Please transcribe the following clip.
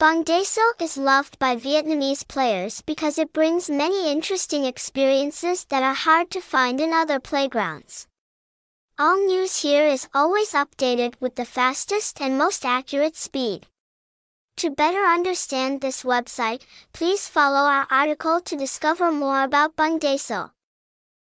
Bongdaso is loved by Vietnamese players because it brings many interesting experiences that are hard to find in other playgrounds. All news here is always updated with the fastest and most accurate speed. To better understand this website, please follow our article to discover more about Bongdaso.